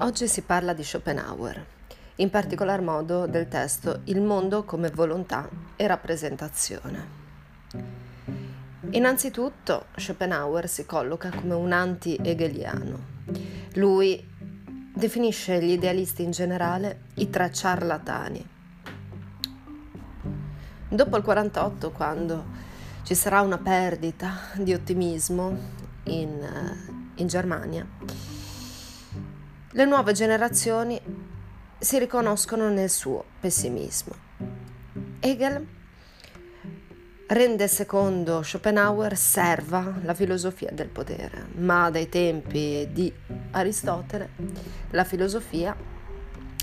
Oggi si parla di Schopenhauer, in particolar modo del testo Il mondo come volontà e rappresentazione. Innanzitutto Schopenhauer si colloca come un anti-hegeliano. Lui definisce gli idealisti in generale i tre ciarlatani. Dopo il 48, quando ci sarà una perdita di ottimismo in, in Germania, le nuove generazioni si riconoscono nel suo pessimismo. Hegel rende secondo Schopenhauer serva la filosofia del potere, ma dai tempi di Aristotele la filosofia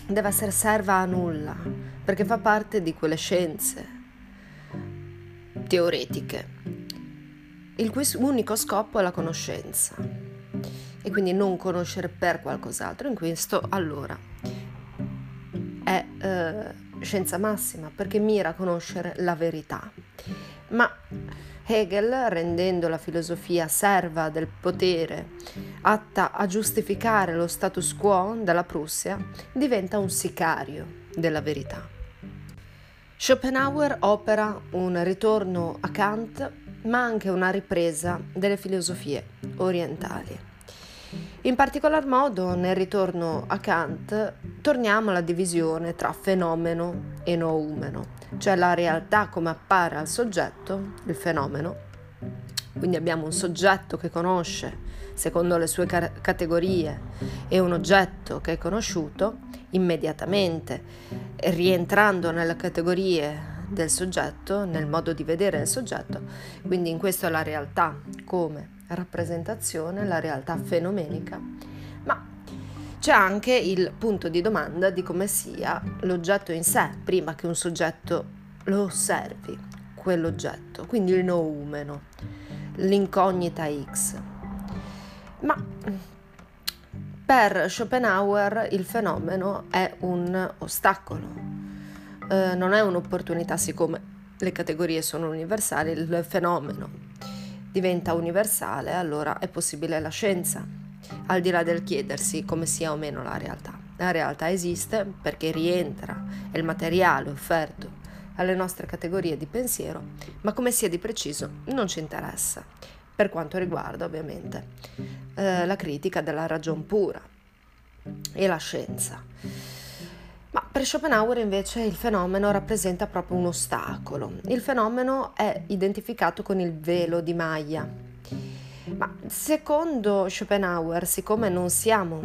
deve essere serva a nulla, perché fa parte di quelle scienze teoretiche, il cui unico scopo è la conoscenza e quindi non conoscere per qualcos'altro. In questo allora è eh, scienza massima perché mira a conoscere la verità. Ma Hegel, rendendo la filosofia serva del potere, atta a giustificare lo status quo della Prussia, diventa un sicario della verità. Schopenhauer opera un ritorno a Kant, ma anche una ripresa delle filosofie orientali. In particolar modo nel ritorno a Kant torniamo alla divisione tra fenomeno e noumeno, cioè la realtà come appare al soggetto, il fenomeno. Quindi abbiamo un soggetto che conosce secondo le sue car- categorie e un oggetto che è conosciuto immediatamente, rientrando nelle categorie del soggetto, nel modo di vedere il soggetto, quindi in questo è la realtà come rappresentazione, la realtà fenomenica, ma c'è anche il punto di domanda di come sia l'oggetto in sé, prima che un soggetto lo osservi, quell'oggetto, quindi il noumeno, l'incognita X. Ma per Schopenhauer il fenomeno è un ostacolo, eh, non è un'opportunità, siccome le categorie sono universali, il fenomeno diventa universale, allora è possibile la scienza, al di là del chiedersi come sia o meno la realtà. La realtà esiste perché rientra, è il materiale offerto alle nostre categorie di pensiero, ma come sia di preciso non ci interessa, per quanto riguarda ovviamente eh, la critica della ragion pura e la scienza. Ma per Schopenhauer invece il fenomeno rappresenta proprio un ostacolo. Il fenomeno è identificato con il velo di Maya. Ma secondo Schopenhauer, siccome non siamo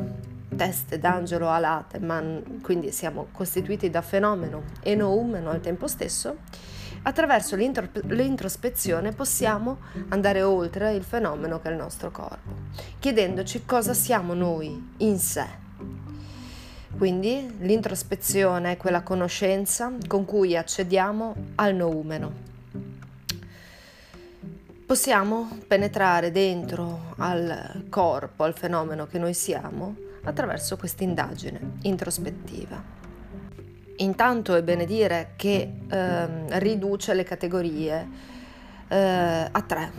teste d'angelo alate, ma quindi siamo costituiti da fenomeno e noumeno al tempo stesso, attraverso l'introspezione possiamo andare oltre il fenomeno che è il nostro corpo, chiedendoci cosa siamo noi in sé quindi l'introspezione è quella conoscenza con cui accediamo al noumeno. Possiamo penetrare dentro al corpo, al fenomeno che noi siamo, attraverso questa indagine introspettiva. Intanto è bene dire che eh, riduce le categorie eh, a tre,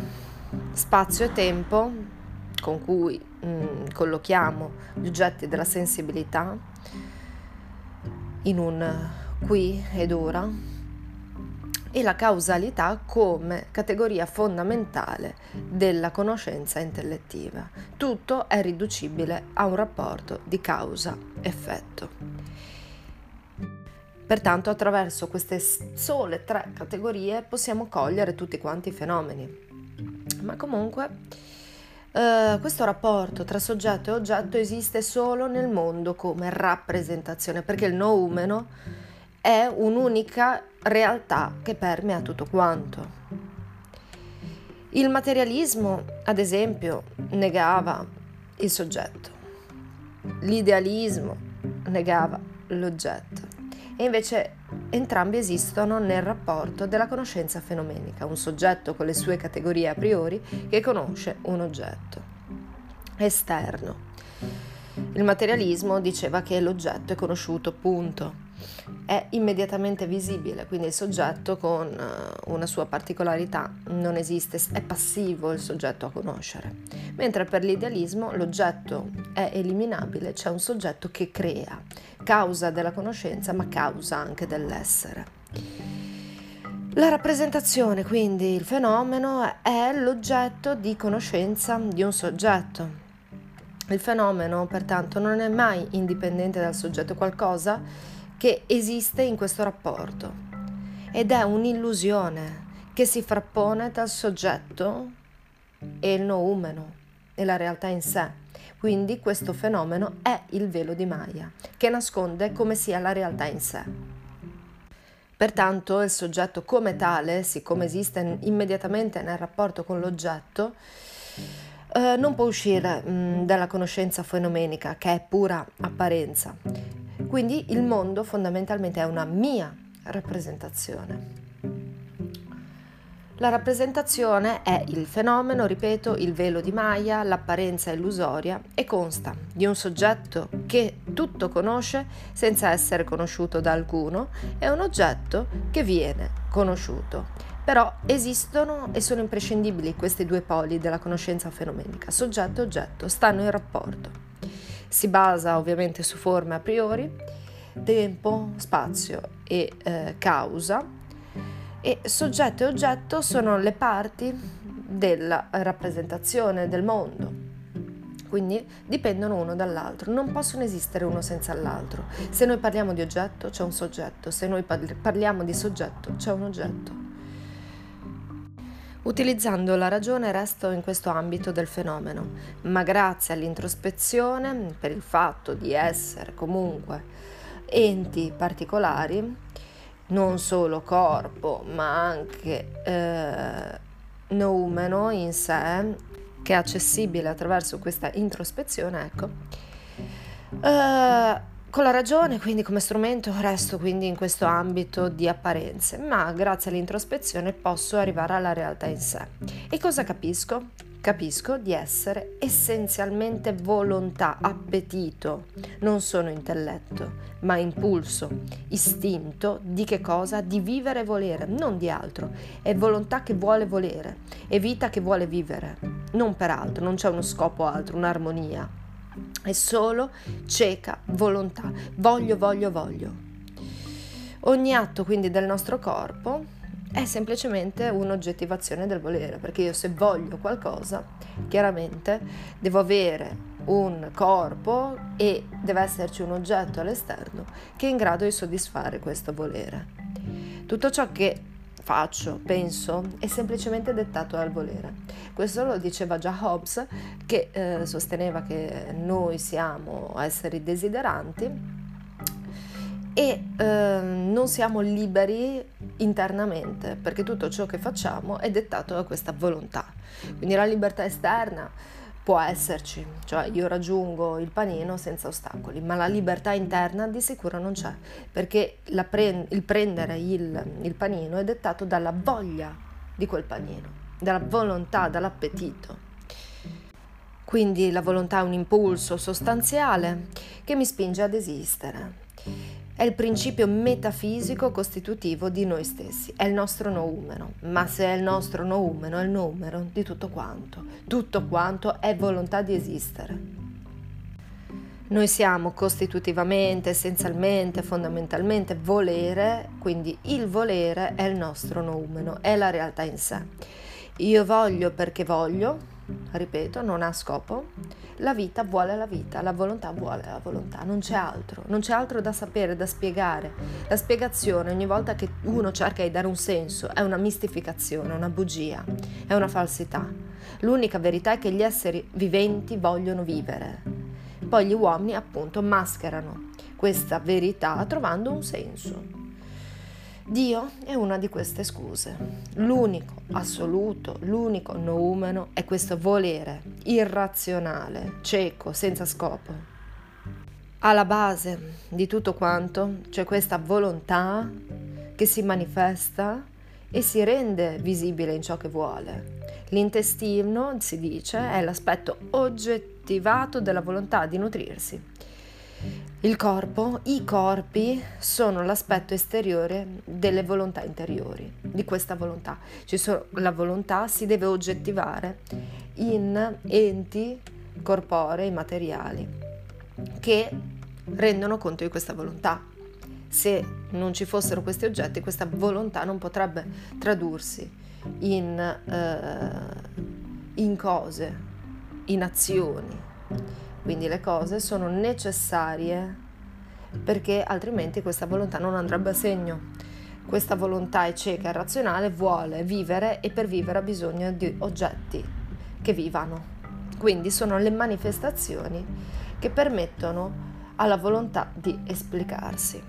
spazio e tempo, con cui mh, mm, collochiamo gli oggetti della sensibilità in un qui ed ora e la causalità come categoria fondamentale della conoscenza intellettiva. Tutto è riducibile a un rapporto di causa-effetto. Pertanto attraverso queste sole tre categorie possiamo cogliere tutti quanti i fenomeni. Ma comunque Uh, questo rapporto tra soggetto e oggetto esiste solo nel mondo come rappresentazione, perché il noumeno è un'unica realtà che permea tutto quanto. Il materialismo, ad esempio, negava il soggetto, l'idealismo negava l'oggetto e invece entrambi esistono nel rapporto della conoscenza fenomenica, un soggetto con le sue categorie a priori che conosce un oggetto esterno. Il materialismo diceva che l'oggetto è conosciuto, punto. È immediatamente visibile, quindi il soggetto con eh, una sua particolarità non esiste, è passivo il soggetto a conoscere. Mentre per l'idealismo l'oggetto è eliminabile, c'è un soggetto che crea, causa della conoscenza ma causa anche dell'essere. La rappresentazione, quindi il fenomeno, è l'oggetto di conoscenza di un soggetto. Il fenomeno, pertanto, non è mai indipendente dal soggetto, qualcosa che esiste in questo rapporto ed è un'illusione che si frappone tra il soggetto e il noumeno e la realtà in sé. Quindi questo fenomeno è il velo di Maya, che nasconde come sia la realtà in sé. Pertanto il soggetto come tale, siccome esiste immediatamente nel rapporto con l'oggetto, eh, non può uscire mh, mm, dalla conoscenza fenomenica, che è pura apparenza. Quindi il mondo fondamentalmente è una mia rappresentazione. La rappresentazione è il fenomeno, ripeto, il velo di Maya, l'apparenza illusoria e consta di un soggetto che tutto conosce senza essere conosciuto da alcuno e un oggetto che viene conosciuto. Però esistono e sono imprescindibili questi due poli della conoscenza fenomenica, soggetto e oggetto, stanno in rapporto. Si basa ovviamente su forme a priori, tempo, spazio e eh, causa e soggetto e oggetto sono le parti della rappresentazione del mondo. Quindi dipendono uno dall'altro, non possono esistere uno senza l'altro. Se noi parliamo di oggetto c'è un soggetto, se noi parliamo di soggetto c'è un oggetto. Utilizzando la ragione resto in questo ambito del fenomeno, ma grazie all'introspezione, per il fatto di essere comunque enti particolari, non solo corpo, ma anche eh, noumeno in sé, che è accessibile attraverso questa introspezione, ecco. Eh, con la ragione, quindi come strumento, resto quindi in questo ambito di apparenze, ma grazie all'introspezione posso arrivare alla realtà in sé. E cosa capisco? Capisco di essere essenzialmente volontà, appetito, non sono intelletto, ma impulso, istinto di che cosa? Di vivere e volere, non di altro. È volontà che vuole volere, è vita che vuole vivere, non per altro, non c'è uno scopo altro, un'armonia. È solo cieca volontà, voglio, voglio, voglio. Ogni atto quindi del nostro corpo è semplicemente un'oggettivazione del volere, perché io se voglio qualcosa, chiaramente devo avere un corpo e deve esserci un oggetto all'esterno che è in grado di soddisfare questo volere. Tutto ciò che faccio, penso, è semplicemente dettato dal volere. Questo lo diceva già Hobbes, che eh, sosteneva che noi siamo esseri desideranti e eh, non siamo liberi internamente perché tutto ciò che facciamo è dettato da questa volontà. Quindi la libertà esterna può esserci, cioè io raggiungo il panino senza ostacoli, ma la libertà interna di sicuro non c'è perché pre- il prendere il, il panino è dettato dalla voglia di quel panino, dalla volontà, dall'appetito. Quindi la volontà è un impulso sostanziale che mi spinge ad esistere è il principio metafisico costitutivo di noi stessi, è il nostro noumeno, ma se è il nostro noumeno è il numero di tutto quanto, tutto quanto è volontà di esistere. Noi siamo costitutivamente, essenzialmente, fondamentalmente volere, quindi il volere è il nostro noumeno, è la realtà in sé. Io voglio perché voglio, ripeto, non ha scopo. La vita vuole la vita, la volontà vuole la volontà, non c'è altro, non c'è altro da sapere, da spiegare. La spiegazione ogni volta che uno cerca di dare un senso è una mistificazione, una bugia, è una falsità. L'unica verità è che gli esseri viventi vogliono vivere. Poi gli uomini appunto mascherano questa verità trovando un senso. Dio è una di queste scuse. L'unico assoluto, l'unico noumeno è questo volere irrazionale, cieco, senza scopo. Alla base di tutto quanto c'è questa volontà che si manifesta e si rende visibile in ciò che vuole. L'intestino, si dice, è l'aspetto oggettivato della volontà di nutrirsi. Il corpo, i corpi sono l'aspetto esteriore delle volontà interiori, di questa volontà. Sono, la volontà si deve oggettivare in enti corporei, materiali, che rendono conto di questa volontà. Se non ci fossero questi oggetti, questa volontà non potrebbe tradursi in, eh, in cose, in azioni quindi le cose sono necessarie perché altrimenti questa volontà non andrebbe a segno. Questa volontà è cieca e razionale, vuole vivere e per vivere ha bisogno di oggetti che vivano. Quindi sono le manifestazioni che permettono alla volontà di esplicarsi.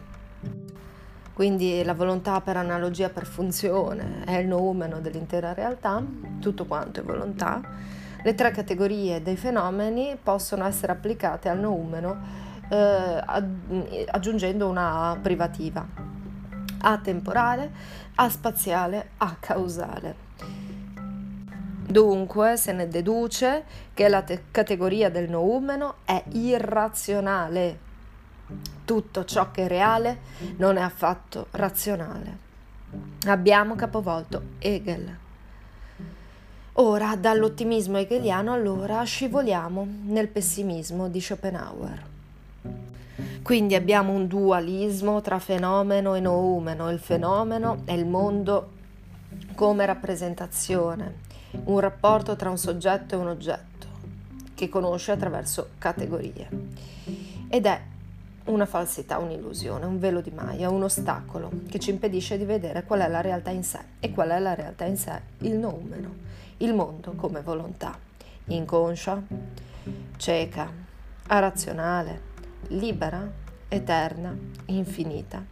Quindi la volontà per analogia, per funzione, è il noumeno dell'intera realtà, tutto quanto è volontà le tre categorie dei fenomeni possono essere applicate al noumeno eh, aggiungendo una privativa, A temporale, A spaziale, A causale. Dunque se ne deduce che la te- categoria del noumeno è irrazionale. Tutto ciò che è reale non è affatto razionale. Abbiamo capovolto Hegel. Ora, dall'ottimismo hegeliano, allora scivoliamo nel pessimismo di Schopenhauer. Quindi abbiamo un dualismo tra fenomeno e noumeno. Il fenomeno è il mondo come rappresentazione, un rapporto tra un soggetto e un oggetto che conosce attraverso categorie. Ed è una falsità, un'illusione, un velo di Maya, un ostacolo che ci impedisce di vedere qual è la realtà in sé. E qual è la realtà in sé? Il noumeno il mondo come volontà, inconscia, cieca, arrazionale, libera, eterna, infinita,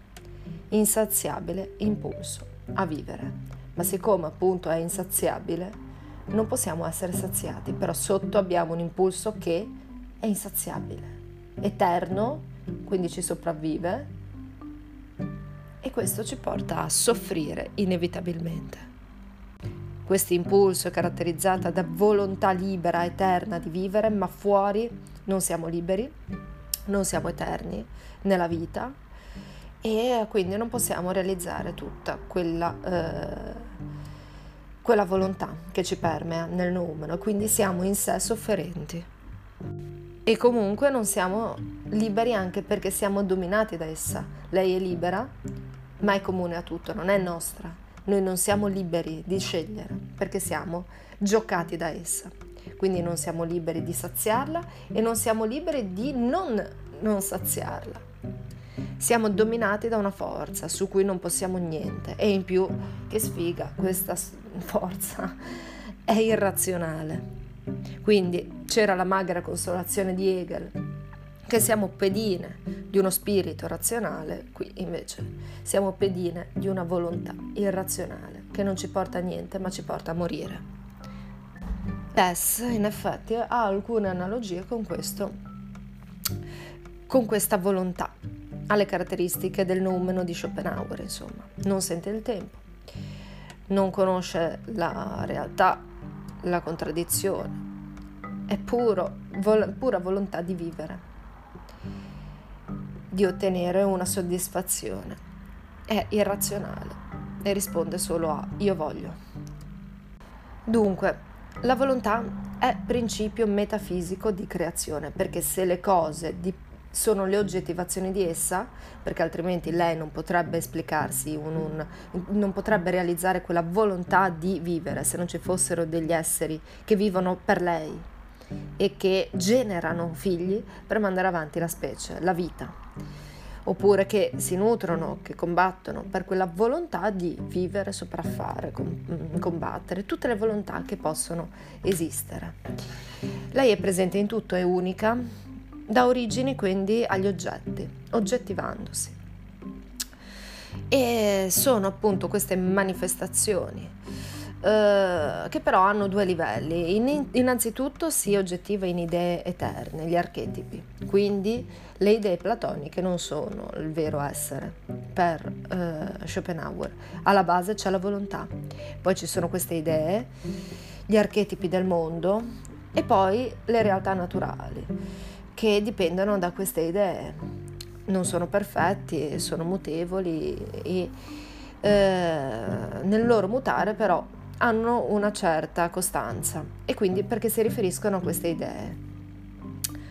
insaziabile impulso a vivere. Ma siccome appunto è insaziabile, non possiamo essere saziati, però sotto abbiamo un impulso che è insaziabile, eterno, quindi ci sopravvive e questo ci porta a soffrire inevitabilmente. Questo impulso è caratterizzato da volontà libera, eterna di vivere, ma fuori non siamo liberi, non siamo eterni nella vita e quindi non possiamo realizzare tutta quella, eh, quella volontà che ci permea nel numero, quindi siamo in sé sofferenti. E comunque non siamo liberi anche perché siamo dominati da essa. Lei è libera, ma è comune a tutto, non è nostra. Noi non siamo liberi di scegliere perché siamo giocati da essa. Quindi non siamo liberi di saziarla e non siamo liberi di non, non saziarla. Siamo dominati da una forza su cui non possiamo niente e in più, che sfiga, questa forza è irrazionale. Quindi c'era la magra consolazione di Hegel che siamo pedine di uno spirito razionale, qui invece siamo pedine di una volontà irrazionale che non ci porta a niente ma ci porta a morire. Tess in effetti ha alcune analogie con questo, con questa volontà, ha le caratteristiche del noumeno di Schopenhauer, insomma, non sente il tempo, non conosce la realtà, la contraddizione, è puro, vol- pura volontà di vivere di ottenere una soddisfazione. È irrazionale e risponde solo a io voglio. Dunque, la volontà è principio metafisico di creazione, perché se le cose di, sono le oggettivazioni di essa, perché altrimenti lei non potrebbe esplicarsi, un, un, non potrebbe realizzare quella volontà di vivere se non ci fossero degli esseri che vivono per lei, e che generano figli per mandare avanti la specie, la vita, oppure che si nutrono, che combattono per quella volontà di vivere, sopraffare, mm, combattere, tutte le volontà che possono esistere. Lei è presente in tutto, è unica, da origini quindi agli oggetti, oggettivandosi. E sono appunto queste manifestazioni eh, che però hanno due livelli. In, innanzitutto si oggettiva in idee eterne, gli archetipi, quindi le idee platoniche non sono il vero essere per uh, Schopenhauer. Alla base c'è la volontà, poi ci sono queste idee, gli archetipi del mondo e poi le realtà naturali che dipendono da queste idee non sono perfetti, sono mutevoli e eh, nel loro mutare però hanno una certa costanza e quindi perché si riferiscono a queste idee.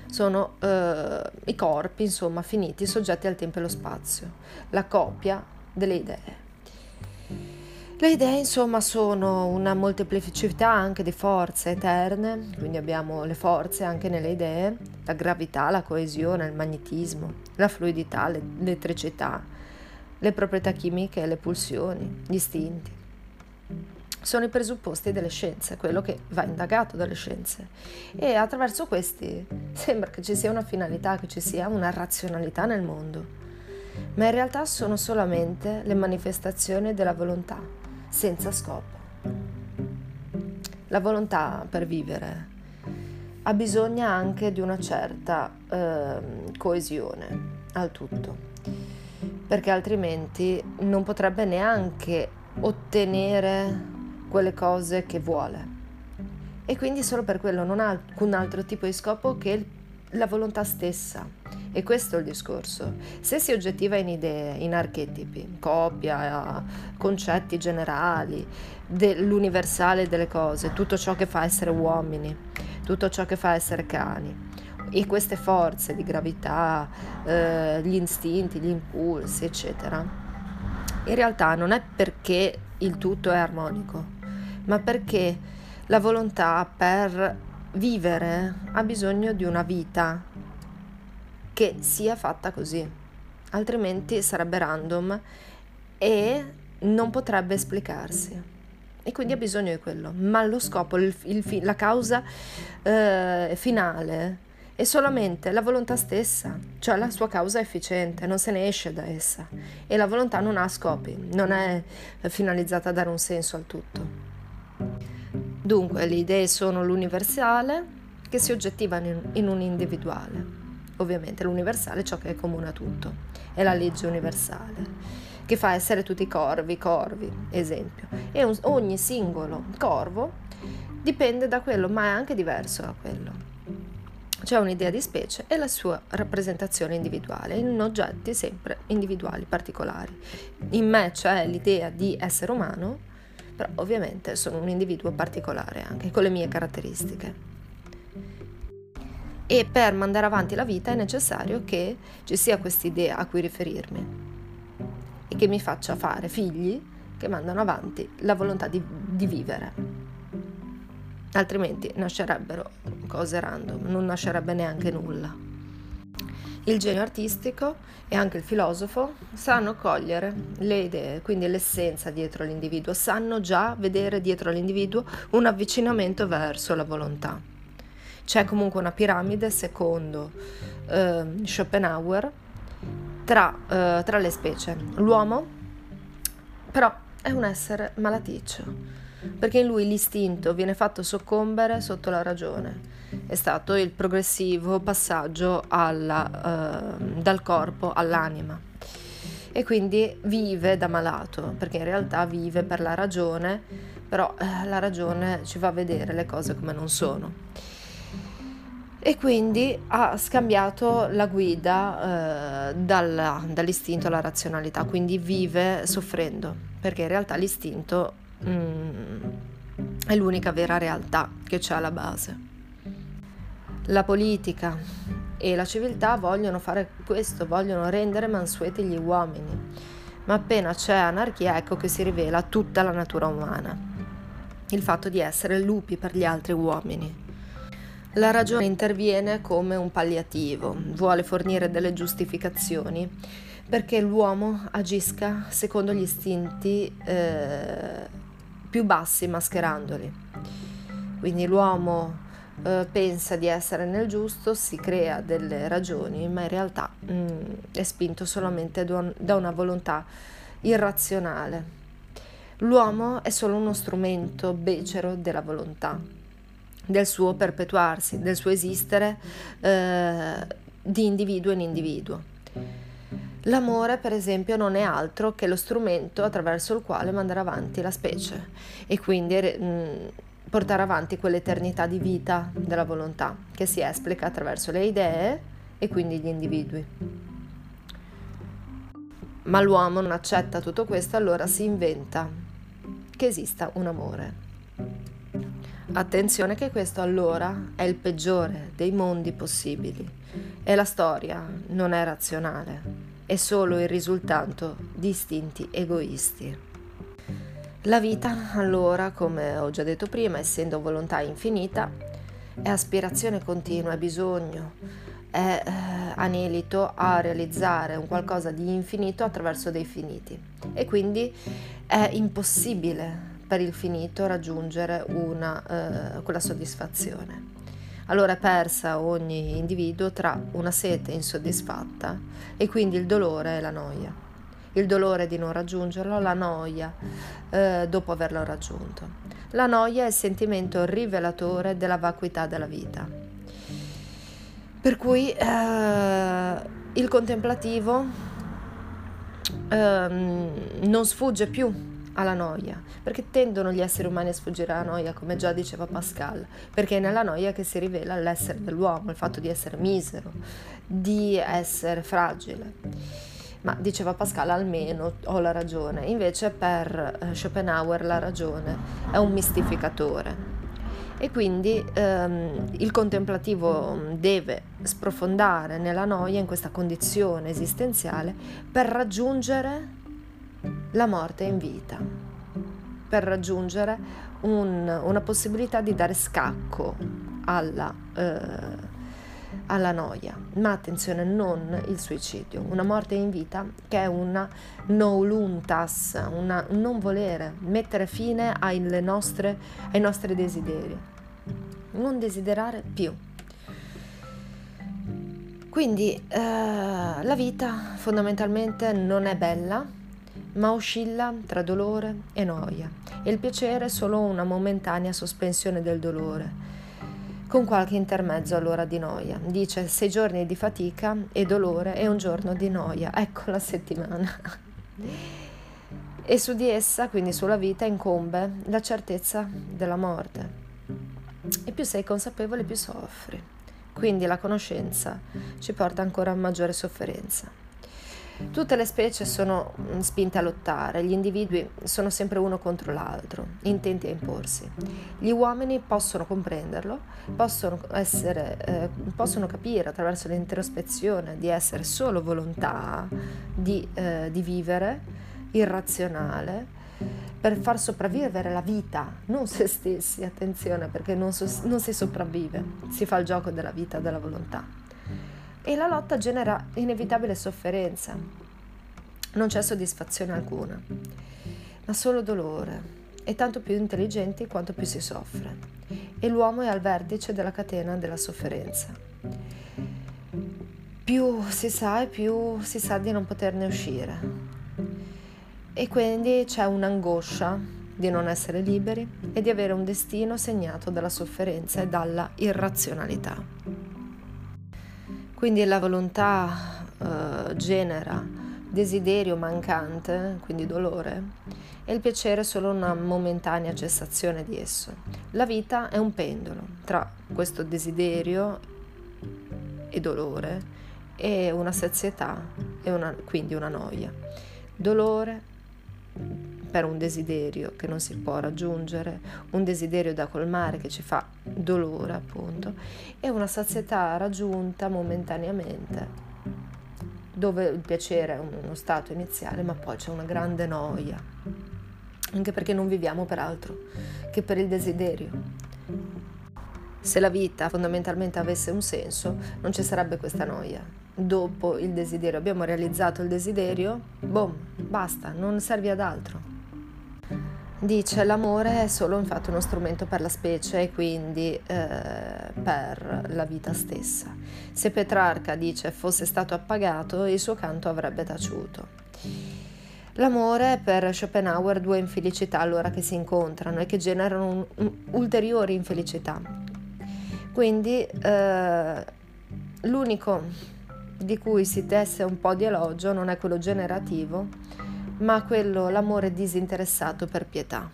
Sono eh, i corpi, insomma, finiti, soggetti al tempo e allo spazio, la copia delle idee. Le idee, insomma, sono una molteplicità anche di forze eterne, quindi abbiamo le forze anche nelle idee, la gravità, la coesione, il magnetismo, la fluidità, l'elettricità, le proprietà chimiche, le pulsioni, gli istinti. Sono i presupposti delle scienze, quello che va indagato dalle scienze. E attraverso questi sembra che ci sia una finalità, che ci sia una razionalità nel mondo. Ma in realtà sono solamente le manifestazioni della volontà senza scopo. La volontà per vivere ha bisogno anche di una certa eh, coesione al tutto, perché altrimenti non potrebbe neanche ottenere quelle cose che vuole. E quindi solo per quello non ha alcun altro tipo di scopo che la volontà stessa e questo è il discorso. Se si oggettiva in idee, in archetipi, copia, concetti generali, dell'universale delle cose, tutto ciò che fa essere uomini, tutto ciò che fa essere cani, e queste forze di gravità, eh, gli istinti, gli impulsi, eccetera, in realtà non è perché il tutto è armonico, ma perché la volontà per vivere ha bisogno di una vita che sia fatta così, altrimenti sarebbe random e non potrebbe esplicarsi. E quindi ha bisogno di quello. Ma lo scopo, il, il, la causa eh, finale è solamente la volontà stessa, cioè la sua causa efficiente, non se ne esce da essa. E la volontà non ha scopi, non è finalizzata a dare un senso al tutto. Dunque le idee sono l'universale che si oggettivano in, in un individuale ovviamente l'universale è ciò che è comune a tutto, è la legge universale che fa essere tutti corvi, corvi, esempio. E un, ogni singolo corvo dipende da quello, ma è anche diverso da quello. C'è un'idea di specie e la sua rappresentazione individuale, in oggetti sempre individuali, particolari. In me c'è l'idea di essere umano, però ovviamente sono un individuo particolare anche, con le mie caratteristiche e per mandare avanti la vita è necessario che ci sia questa idea a cui riferirmi e che mi faccia fare figli che mandano avanti la volontà di, di vivere. Altrimenti nascerebbero cose random, non nascerebbe neanche nulla. Il genio artistico e anche il filosofo sanno cogliere le idee, quindi l'essenza dietro l'individuo, sanno già vedere dietro l'individuo un avvicinamento verso la volontà. C'è comunque una piramide, secondo eh, Schopenhauer, tra, eh, tra le specie. L'uomo però è un essere malaticcio, perché in lui l'istinto viene fatto soccombere sotto la ragione. È stato il progressivo passaggio alla, eh, dal corpo all'anima e quindi vive da malato, perché in realtà vive per la ragione, però eh, la ragione ci fa vedere le cose come non sono e quindi ha scambiato la guida eh, dalla, dall'istinto alla razionalità, quindi vive soffrendo, perché in realtà l'istinto mm, è l'unica vera realtà che c'è alla base. La politica e la civiltà vogliono fare questo, vogliono rendere mansueti gli uomini, ma appena c'è anarchia ecco che si rivela tutta la natura umana, il fatto di essere lupi per gli altri uomini. La ragione interviene come un palliativo, vuole fornire delle giustificazioni perché l'uomo agisca secondo gli istinti eh, più bassi mascherandoli. Quindi l'uomo eh, pensa di essere nel giusto, si crea delle ragioni, ma in realtà mh, mm, è spinto solamente da una volontà irrazionale. L'uomo è solo uno strumento becero della volontà del suo perpetuarsi, del suo esistere eh, di individuo in individuo. L'amore, per esempio, non è altro che lo strumento attraverso il quale mandare avanti la specie e quindi mh, mm, portare avanti quell'eternità di vita della volontà che si esplica attraverso le idee e quindi gli individui. Ma l'uomo non accetta tutto questo, allora si inventa che esista un amore. Attenzione che questo allora è il peggiore dei mondi possibili e la storia non è razionale, è solo il risultato di istinti egoisti. La vita allora, come ho già detto prima, essendo volontà infinita, è aspirazione continua, è bisogno, è eh, anelito a realizzare un qualcosa di infinito attraverso dei finiti e quindi è impossibile per il finito raggiungere una, eh, quella soddisfazione. Allora è persa ogni individuo tra una sete insoddisfatta e quindi il dolore e la noia. Il dolore di non raggiungerlo, la noia eh, dopo averlo raggiunto. La noia è il sentimento rivelatore della vacuità della vita. Per cui eh, il contemplativo ehm, non sfugge più alla noia, perché tendono gli esseri umani a sfuggire alla noia, come già diceva Pascal, perché è nella noia che si rivela l'essere dell'uomo, il fatto di essere misero, di essere fragile. Ma diceva Pascal, almeno ho la ragione. Invece per eh, Schopenhauer la ragione è un mistificatore. E quindi ehm, il contemplativo deve sprofondare nella noia, in questa condizione esistenziale, per raggiungere la morte in vita, per raggiungere un, una possibilità di dare scacco alla, eh, alla noia. Ma attenzione, non il suicidio, una morte in vita che è una noluntas, un non volere, mettere fine nostre, ai nostri desideri, non desiderare più. Quindi eh, la vita fondamentalmente non è bella, ma oscilla tra dolore e noia e il piacere è solo una momentanea sospensione del dolore, con qualche intermezzo allora di noia. Dice sei giorni di fatica e dolore e un giorno di noia, ecco la settimana. e su di essa, quindi sulla vita, incombe la certezza della morte. E più sei consapevole, più soffri. Quindi la conoscenza ci porta ancora a maggiore sofferenza. Tutte le specie sono mm, spinte a lottare, gli individui sono sempre uno contro l'altro, intenti a imporsi. Gli uomini possono comprenderlo, possono, essere, eh, possono capire attraverso l'introspezione di essere solo volontà di, eh, di vivere, irrazionale, per far sopravvivere la vita, non se stessi, attenzione perché non, so, non si sopravvive, si fa il gioco della vita, della volontà e la lotta genera inevitabile sofferenza. Non c'è soddisfazione alcuna, ma solo dolore, e tanto più intelligenti quanto più si soffre. E l'uomo è al vertice della catena della sofferenza. Più si sa e più si sa di non poterne uscire. E quindi c'è un'angoscia di non essere liberi e di avere un destino segnato dalla sofferenza e dalla irrazionalità. Quindi la volontà eh, genera desiderio mancante, quindi dolore, e il piacere è solo una momentanea cessazione di esso. La vita è un pendolo tra questo desiderio e dolore e una sazietà e una, quindi una noia. Dolore per un desiderio che non si può raggiungere, un desiderio da colmare che ci fa dolore appunto, e una sazietà raggiunta momentaneamente, dove il piacere è uno stato iniziale, ma poi c'è una grande noia, anche perché non viviamo per altro che per il desiderio. Se la vita fondamentalmente avesse un senso, non ci sarebbe questa noia. Dopo il desiderio, abbiamo realizzato il desiderio, boom, basta, non serve ad altro. Dice l'amore è solo infatti uno strumento per la specie e quindi eh, per la vita stessa. Se Petrarca dice fosse stato appagato, il suo canto avrebbe taciuto. L'amore per Schopenhauer due infelicità allora che si incontrano e che generano un, un, ulteriori infelicità. Quindi eh, l'unico di cui si tesse un po' di elogio non è quello generativo, ma quello l'amore disinteressato per pietà.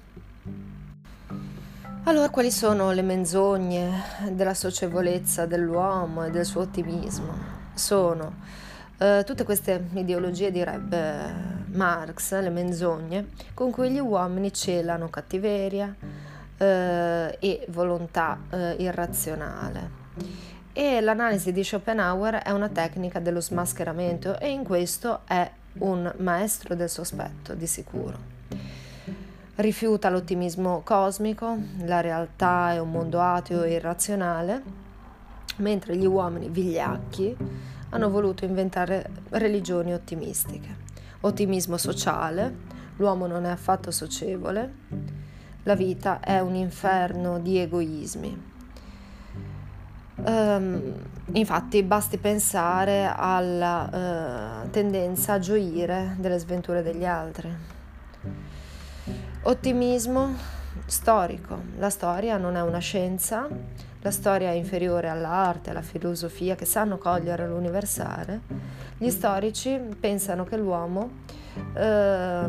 Allora, quali sono le menzogne della socievolezza dell'uomo e del suo ottimismo? Sono Uh, tutte queste ideologie, direbbe Marx, le menzogne, con cui gli uomini celano cattiveria uh, e volontà uh, irrazionale. E l'analisi di Schopenhauer è una tecnica dello smascheramento e in questo è un maestro del sospetto, di sicuro. Rifiuta l'ottimismo cosmico, la realtà è un mondo ateo e irrazionale, mentre gli uomini vigliacchi hanno voluto inventare religioni ottimistiche. Ottimismo sociale, l'uomo non è affatto socievole, la vita è un inferno di egoismi. Um, infatti basti pensare alla uh, tendenza a gioire delle sventure degli altri. Ottimismo storico. La storia non è una scienza, la storia è inferiore all'arte, alla filosofia che sanno cogliere l'universale, gli storici pensano che l'uomo eh,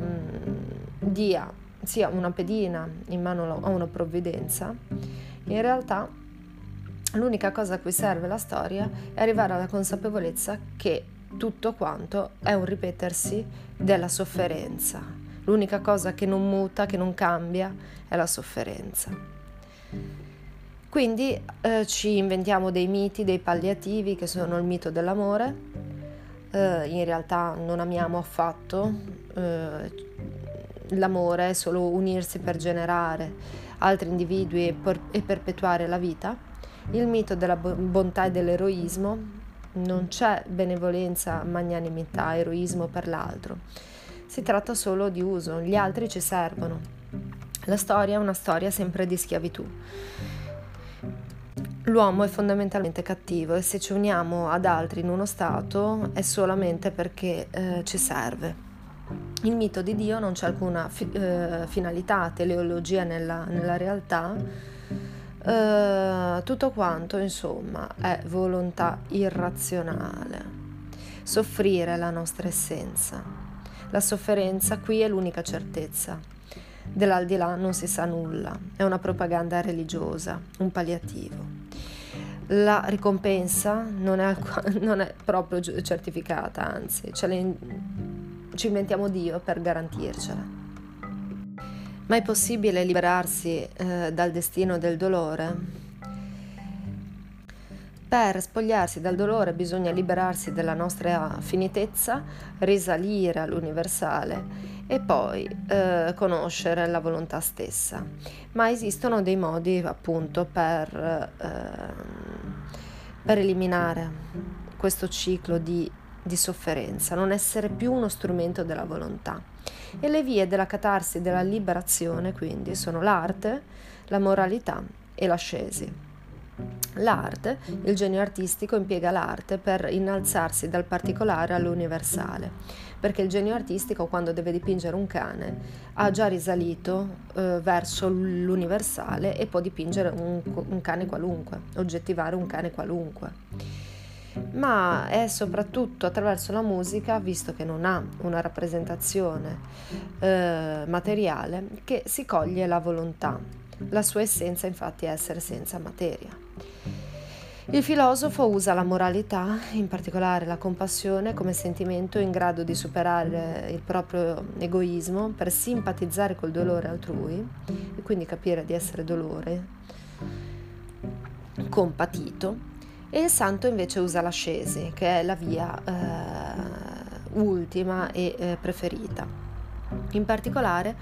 dia sia una pedina in mano a una provvidenza, in realtà l'unica cosa a cui serve la storia è arrivare alla consapevolezza che tutto quanto è un ripetersi della sofferenza. L'unica cosa che non muta, che non cambia, è la sofferenza. Quindi eh, ci inventiamo dei miti, dei palliativi che sono il mito dell'amore. Eh, in realtà non amiamo affatto. Eh, l'amore è solo unirsi per generare altri individui e, per, e perpetuare la vita. Il mito della bontà e dell'eroismo. Non c'è benevolenza, magnanimità, eroismo per l'altro. Si tratta solo di uso, gli altri ci servono. La storia è una storia sempre di schiavitù. L'uomo è fondamentalmente cattivo e se ci uniamo ad altri in uno stato è solamente perché eh, ci serve. Il mito di Dio non c'è alcuna fi- eh, finalità, teleologia nella, nella realtà, eh, tutto quanto insomma è volontà irrazionale, soffrire la nostra essenza. La sofferenza qui è l'unica certezza. Dell'aldilà non si sa nulla, è una propaganda religiosa, un palliativo la ricompensa non è, non è proprio certificata, anzi, le, ci inventiamo Dio per garantircela. Ma è possibile liberarsi eh, dal destino del dolore? Per spogliarsi dal dolore bisogna liberarsi della nostra finitezza, risalire all'universale e poi eh, conoscere la volontà stessa. Ma esistono dei modi appunto per, eh, per eliminare questo ciclo di, di sofferenza, non essere più uno strumento della volontà. E le vie della catarsi della liberazione quindi sono l'arte, la moralità e l'ascesi. L'arte, il genio artistico impiega l'arte per innalzarsi dal particolare all'universale, perché il genio artistico quando deve dipingere un cane ha già risalito eh, verso l'universale e può dipingere un, un cane qualunque, oggettivare un cane qualunque ma è soprattutto attraverso la musica, visto che non ha una rappresentazione eh, materiale, che si coglie la volontà. La sua essenza infatti è essere senza materia. Il filosofo usa la moralità, in particolare la compassione, come sentimento in grado di superare il proprio egoismo per simpatizzare col dolore altrui e quindi capire di essere dolore, compatito. E il santo invece usa l'ascesi, che è la via eh, ultima e eh, preferita. In particolare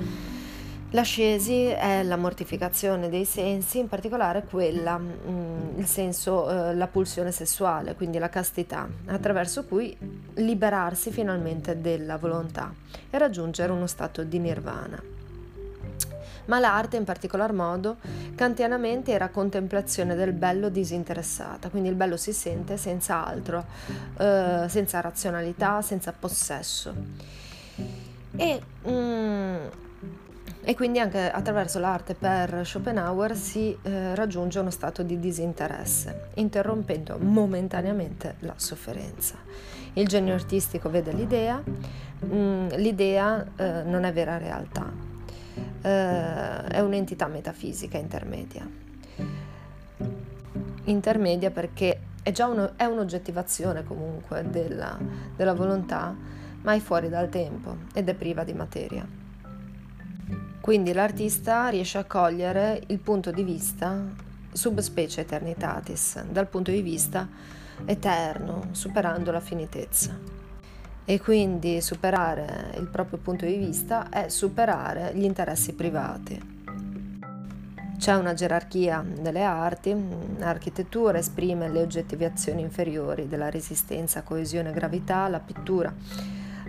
L'ascesi è la mortificazione dei sensi, in particolare quella, mm, il senso, eh, la pulsione sessuale, quindi la castità, attraverso cui liberarsi finalmente della volontà e raggiungere uno stato di nirvana. Ma l'arte, in particolar modo, kantianamente era contemplazione del bello disinteressata, quindi il bello si sente senza altro, eh, senza razionalità, senza possesso. E mm, e quindi anche attraverso l'arte per Schopenhauer si eh, raggiunge uno stato di disinteresse, interrompendo momentaneamente la sofferenza. Il genio artistico vede l'idea, mm, l'idea eh, non è vera realtà, eh, è un'entità metafisica intermedia. Intermedia perché è già uno, è un'oggettivazione comunque della, della volontà, ma è fuori dal tempo ed è priva di materia. Quindi l'artista riesce a cogliere il punto di vista subspecie eternitatis, dal punto di vista eterno, superando la finitezza. E quindi superare il proprio punto di vista è superare gli interessi privati. C'è una gerarchia delle arti, l'architettura esprime le oggettivazioni inferiori della resistenza, coesione, gravità, la pittura,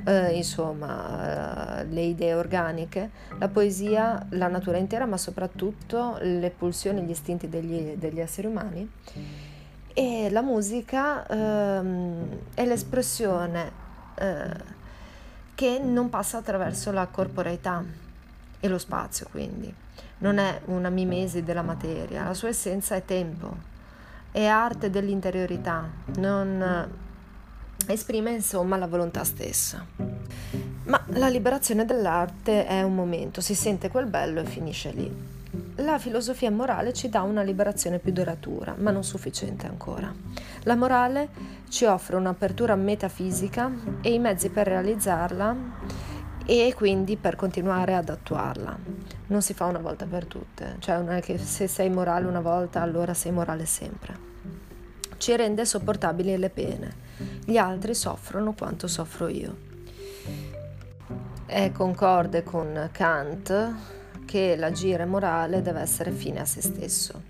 eh, insomma, eh, le idee organiche, la poesia, la natura intera, ma soprattutto le pulsioni e gli istinti degli, degli esseri umani. E la musica ehm, è l'espressione eh, che non passa attraverso la corporeità e lo spazio, quindi non è una mimesi della materia, la sua essenza è tempo, è arte dell'interiorità, non esprime insomma la volontà stessa. Ma la liberazione dell'arte è un momento, si sente quel bello e finisce lì. La filosofia morale ci dà una liberazione più duratura, ma non sufficiente ancora. La morale ci offre un'apertura metafisica e i mezzi per realizzarla e quindi per continuare ad attuarla. Non si fa una volta per tutte, cioè non è che se sei morale una volta allora sei morale sempre. Ci rende sopportabili le pene gli altri soffrono quanto soffro io. È concorde con Kant che l'agire morale deve essere fine a se stesso.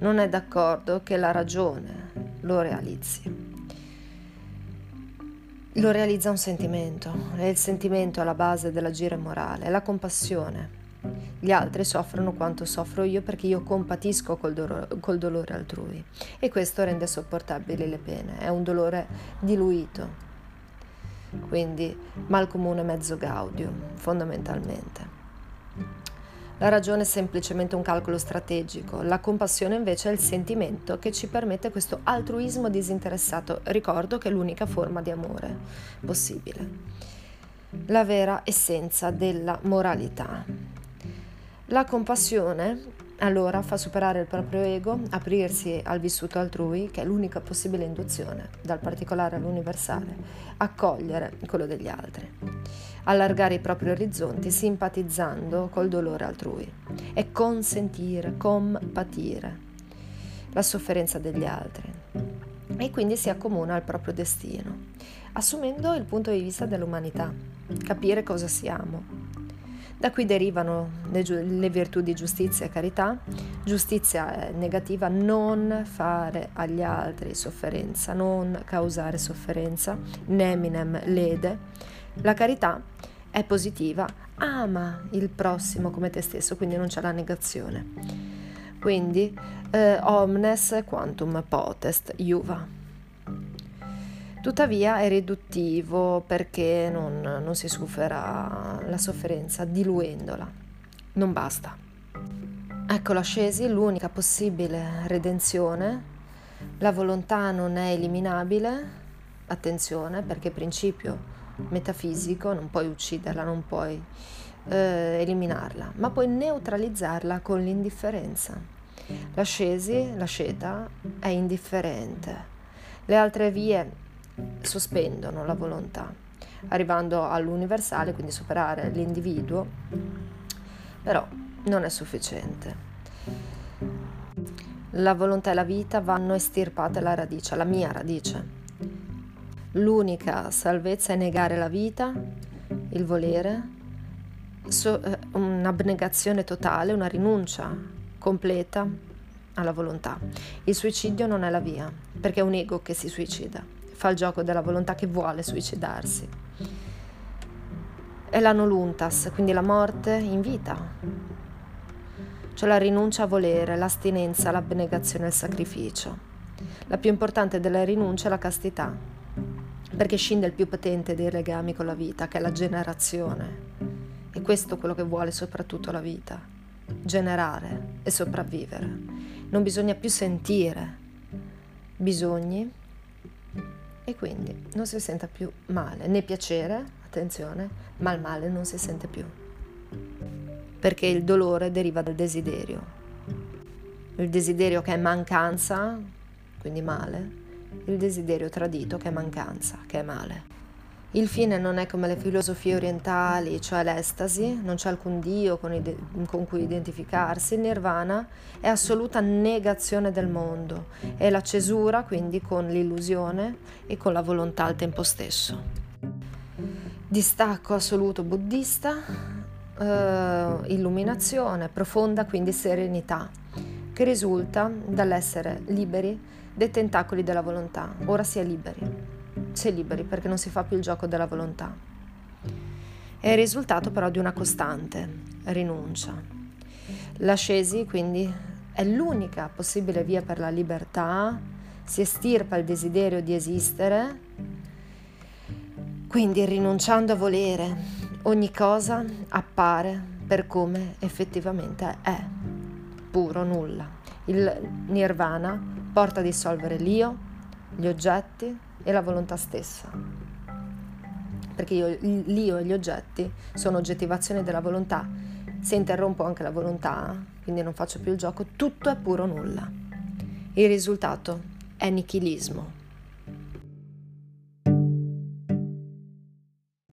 Non è d'accordo che la ragione lo realizzi. Lo realizza un sentimento e il sentimento è la base dell'agire morale, è la compassione. Gli altri soffrono quanto soffro io perché io compatisco col, do- col dolore altrui e questo rende sopportabili le pene, è un dolore diluito, quindi mal comune mezzo gaudio fondamentalmente. La ragione è semplicemente un calcolo strategico, la compassione invece è il sentimento che ci permette questo altruismo disinteressato. Ricordo che è l'unica forma di amore possibile. La vera essenza della moralità. La compassione allora fa superare il proprio ego, aprirsi al vissuto altrui, che è l'unica possibile induzione, dal particolare all'universale, accogliere quello degli altri, allargare i propri orizzonti simpatizzando col dolore altrui. E consentire, compatire la sofferenza degli altri. E quindi si accomuna al proprio destino, assumendo il punto di vista dell'umanità, capire cosa siamo, da qui derivano le, le virtù di giustizia e carità. Giustizia è negativa, non fare agli altri sofferenza, non causare sofferenza, neminem lede. La carità è positiva, ama il prossimo come te stesso, quindi non c'è la negazione. Quindi eh, omnes quantum potest iuva. Tuttavia è riduttivo perché non, non si supera la sofferenza diluendola. Non basta. Ecco l'ascesi, l'unica possibile redenzione. La volontà non è eliminabile, attenzione, perché principio metafisico, non puoi ucciderla, non puoi eh, eliminarla, ma puoi neutralizzarla con l'indifferenza. L'ascesi, l'asceta, è indifferente. Le altre vie sospendono la volontà, arrivando all'universale, quindi superare l'individuo, però non è sufficiente. La volontà e la vita vanno estirpate alla radice, alla mia radice. L'unica salvezza è negare la vita, il volere, so, eh, un'abnegazione totale, una rinuncia completa alla volontà. Il suicidio non è la via, perché è un ego che si suicida fa il gioco della volontà che vuole suicidarsi. È l'anuluntas, quindi la morte in vita. Cioè la rinuncia a volere, l'astinenza, l'abnegazione il sacrificio. La più importante delle rinunce è la castità, perché scinde il più potente dei legami con la vita, che è la generazione. E questo è quello che vuole soprattutto la vita, generare e sopravvivere. Non bisogna più sentire bisogni, e quindi non si senta più male, né piacere, attenzione, ma il male non si sente più. Perché il dolore deriva dal desiderio. Il desiderio che è mancanza, quindi male, il desiderio tradito che è mancanza, che è male. Il fine non è come le filosofie orientali, cioè l'estasi, non c'è alcun Dio con, ide- con, cui identificarsi, il nirvana è assoluta negazione del mondo, è la cesura quindi con l'illusione e con la volontà al tempo stesso. Distacco assoluto buddista, eh, illuminazione, profonda quindi serenità, che risulta dall'essere liberi dei tentacoli della volontà. Ora si è liberi si liberi perché non si fa più il gioco della volontà. È il risultato però di una costante rinuncia. L'ascesi quindi è l'unica possibile via per la libertà, si estirpa il desiderio di esistere, quindi rinunciando a volere ogni cosa appare per come effettivamente è, puro nulla. Il nirvana porta a dissolvere l'io, gli oggetti, e la volontà stessa. Perché io, l'io e gli oggetti sono oggettivazioni della volontà. Se interrompo anche la volontà, quindi non faccio più il gioco, tutto è puro nulla. Il risultato è nichilismo.